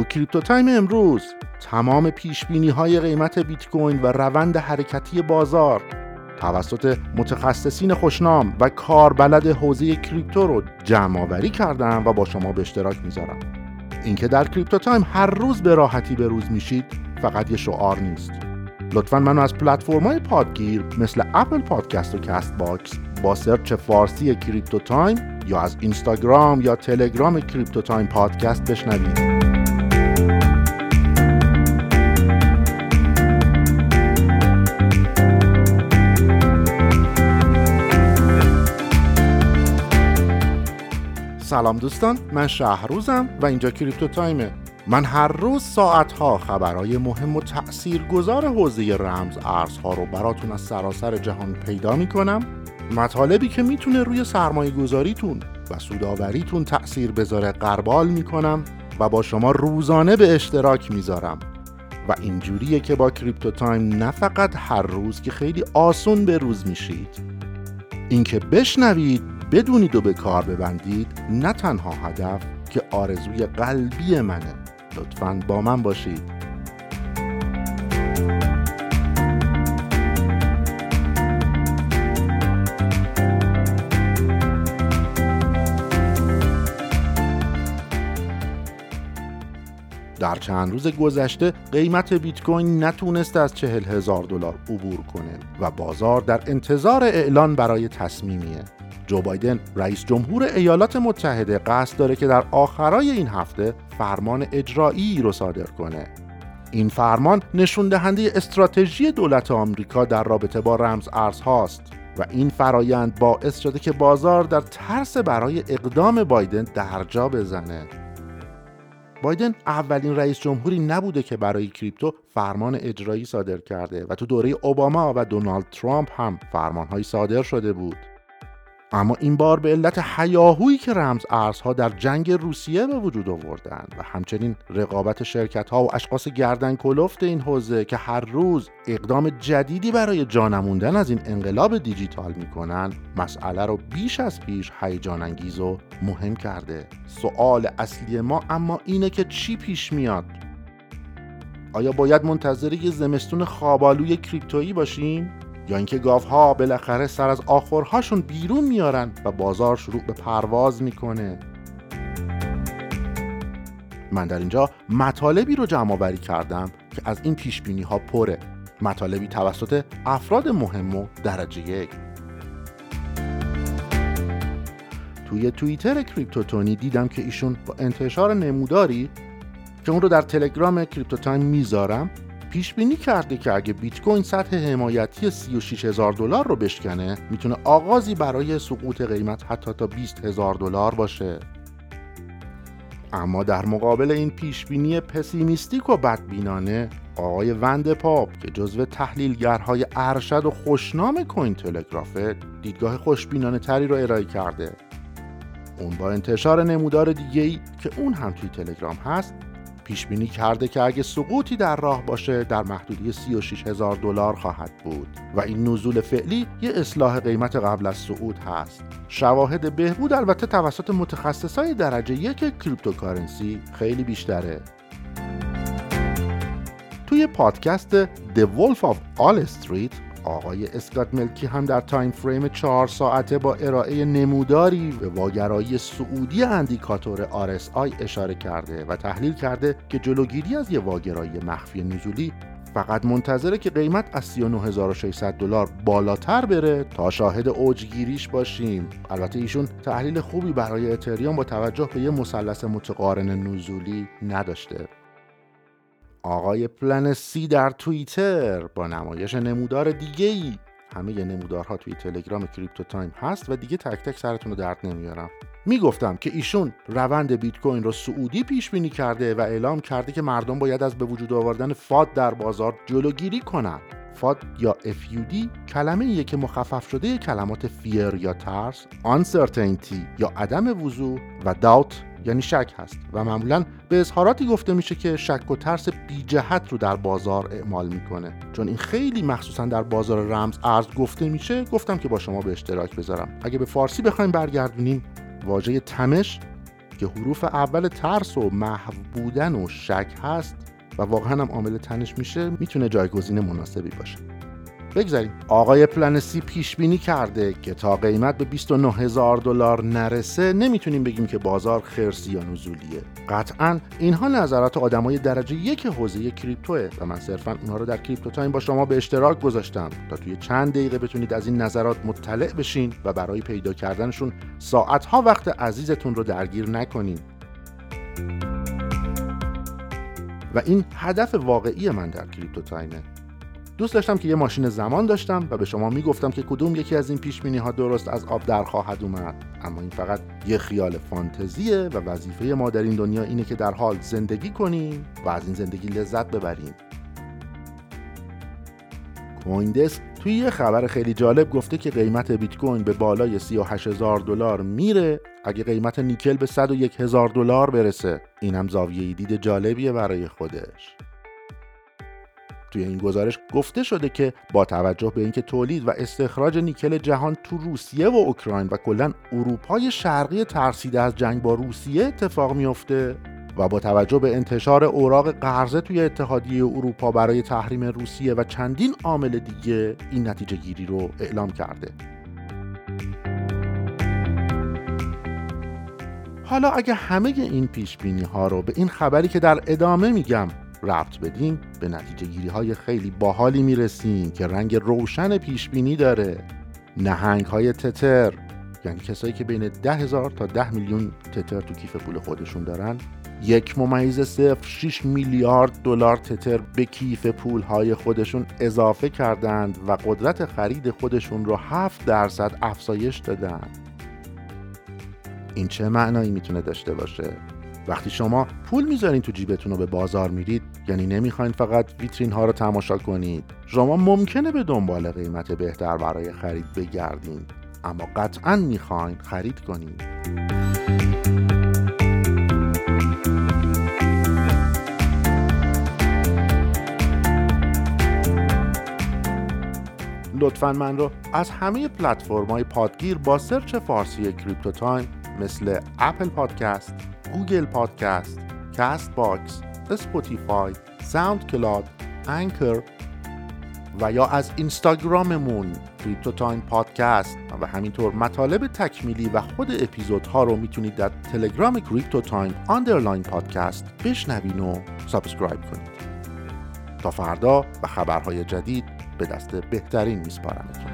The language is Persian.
تو کریپتو تایم امروز. تمام پیش بینی های قیمت بیت کوین و روند حرکتی بازار. توسط متخصصین خوشنام و کاربلد حوزه کریپتو رو جمع آوری کردم و با شما به اشتراک می‌ذارم. اینکه در کریپتو تایم هر روز به راحتی به روز میشید فقط یه شعار نیست. لطفا منو از پلتفرم های پادگیر مثل Apple Podcast و Castbox با search فارسی کریپتو تایم یا از اینستاگرام یا تلگرام کریپتو تایم پادکست بشنوید. سلام دوستان من شهروزم و اینجا کریپتو تایمه. من هر روز ساعتها خبرهای مهم و تأثیرگذار حوزه رمز ارزها رو براتون از سراسر جهان پیدا می‌کنم. مطالبی که می‌تونه روی سرمایه گذاریتون و سودآوریتون تأثیر بذاره غربال می‌کنم و با شما روزانه به اشتراک می‌ذارم. و اینجوریه که با کریپتو تایم نه فقط هر روز که خیلی آسون به روز میشید. اینکه بشنوید بدونید و به کار ببندید نه تنها هدف که آرزوی قلبی منه. لطفا با من باشید. در چند روز گذشته قیمت بیت کوین نتونست از چهل هزار دلار عبور کنه و بازار در انتظار اعلان برای تصمیمیه. جو بایدن رئیس جمهور ایالات متحده قصد داره که در آخرای این هفته فرمان اجرایی رو صادر کنه. این فرمان نشون دهنده استراتژی دولت آمریکا در رابطه با رمز ارز هاست و این فرایند باعث شده که بازار در ترس برای اقدام بایدن درجا بزنه. بایدن اولین رئیس جمهوری نبوده که برای کریپتو فرمان اجرایی صادر کرده و تو دوره اوباما و دونالد ترامپ هم فرمانهایی صادر شده بود. اما این بار به علت حیاهویی که رمز ارزها در جنگ روسیه به وجود آوردند و همچنین رقابت شرکت ها و اشخاص گردن کلفت این حوزه که هر روز اقدام جدیدی برای جانموندن از این انقلاب دیجیتال می‌کنن مسئله رو بیش از پیش هیجان انگیز و مهم کرده. سوال اصلی ما اما اینه که چی پیش میاد؟ آیا باید منتظر یه زمستون خوابالوی کریپتویی باشیم؟ یا اینکه گاوها بالاخره سر از آخرهاشون بیرون میارن و بازار شروع به پرواز می‌کنه. من در اینجا مطالبی رو جمع آوری کردم که از این پیش بینی ها پره. مطالبی توسط افراد مهم و درجه یک. توی توییتر کریپتوتونی دیدم که ایشون با انتشار نموداری که اون رو در تلگرام کریپتو تایم می‌ذارم پیش بینی کرده که اگه بیت کوین سطح حمایتی 36 هزار دلار رو بشکنه می‌تونه آغازی برای سقوط قیمت حتی تا 20 هزار دلار باشه. اما در مقابل این پیش بینی پسیمیستیک و بدبینانه آقای وند پاپ که جزو تحلیلگرهای ارشد و خوشنام کوین تلگرافه دیدگاه خوشبینانه تری رو ارائه کرده. اون با انتشار نمودار دیگه ای که اون هم توی تلگرام هست پیش بینی کرده که اگه سقوطی در راه باشه در محدوده 36 هزار دلار خواهد بود. و این نزول فعلی یه اصلاح قیمت قبل از صعود هست. شواهد بهبود البته توسط متخصصای درجه یک cryptocurrency خیلی بیشتره. توی پادکست The Wolf of All Street آقای اسکات ملکر هم در time frame چهار ساعته با ارائه نموداری به واگرایی صعودی اندیکاتور RSI اشاره کرده و تحلیل کرده که جلوگیری از یه واگرایی مخفی نزولی فقط منتظره که قیمت از 39600 دلار بالاتر بره تا شاهد اوجگیریش باشیم. البته ایشون تحلیل خوبی برای اتریوم با توجه به یه مثلث متقارن نزولی نداشته. آقای Plan C در توییتر با نمایش نمودار دیگه ای همه نمودارها توی تلگرام کریپتو تایم هست و دیگه تک تک سرتون رو درد نمیارم. می‌گفتم که ایشون روند بیت کوین رو سعودی پیش بینی کرده و اعلام کرده که مردم باید از به وجود آوردن فاد در بازار جلوگیری کنند. فاد یا FUD کلمه ایه که مخفف شده کلمات فیر یا ترس uncertainty یا عدم وضوح و داوت یعنی شک هست. و معمولا به اظهاراتی گفته میشه که شک و ترس بی جهت رو در بازار اعمال می‌کنه. چون این خیلی مخصوصا در بازار رمز ارز گفته میشه گفتم که با شما به اشتراک بذارم. اگه به فارسی بخوایم برگردونیم واژه تمش که حروف اول ترس و محو بودن و شک هست و واقعا هم عامل تنش میشه می‌تونه جایگزین مناسبی باشه. بگذریم. آقای Plan C پیش بینی کرده که تا قیمت به 29 هزار دلار نرسه نمی‌تونیم بگیم که بازار خرسی یا نزولیه. قطعا اینها نظرات آدمای درجه یک حوزه کریپتوه و من صرفا اونها رو در کریپتو تایم با شما به اشتراک گذاشتم تا توی چند دقیقه بتونید از این نظرات مطلع بشین و برای پیدا کردنشون ساعتها وقت عزیزتون رو درگیر نکنین. و این هدف واقعی من در کریپتو تایمه. دوست داشتم که یه ماشین زمان داشتم و به شما می‌گفتم که کدوم یکی از این پیش ها درست از آب در خواهد اومد. اما این فقط یه خیال فانتزیه و وظیفه ما در این دنیا اینه که در حال زندگی کنیم و از این زندگی لذت ببریم. کویندسک توی یه خبر خیلی جالب گفته که قیمت بیت کوین به بالای 38 هزار دلار میره اگه قیمت نیکل به 101 هزار دلار برسه. این هم زاویه دید جالبیه برای خودش. توی این گزارش گفته شده که با توجه به اینکه تولید و استخراج نیکل جهان تو روسیه و اوکراین و کلا اروپای شرقی ترسیده از جنگ با روسیه اتفاق میافته و با توجه به انتشار اوراق قرضه توی اتحادیه اروپا برای تحریم روسیه و چندین عامل دیگه این نتیجه گیری رو اعلام کرده. حالا اگه همه این پیش بینی ها رو به این خبری که در ادامه میگم ربط بدیم به نتیجه گیری های خیلی باحالی می‌رسیم که رنگ روشن پیش بینی داره. نهنگ های تتر یعنی کسایی که بین ده هزار تا ده میلیون تتر تو کیف پول خودشون دارن یک ممیز صفر 6 میلیارد دلار تتر به کیف پول های خودشون اضافه کردند و قدرت خرید خودشون رو 7 درصد افزایش دادن. این چه معنایی می‌تونه داشته باشه؟ وقتی شما پول می‌ذارین تو جیبتون رو به بازار میرید یعنی نمی‌خواین فقط ویترین ها رو تماشا کنید. شما ممکنه به دنبال قیمت بهتر برای خرید بگردین اما قطعا می‌خواین خرید کنید. لطفا من رو از همه پلتفرم های پادگیر با search فارسی کریپتو تایم مثل Apple Podcast، Google Podcast، Castbox، Spotify، SoundCloud، Anchor و یا از اینستاگراممون کریپتو تایم پادکست و همینطور مطالب تکمیلی و خود اپیزودها رو می‌تونید در تلگرام کریپتو تایم underline پادکست بشنوین و subscribe کنید. تا فردا و خبرهای جدید به دست بهترین میسپارمتون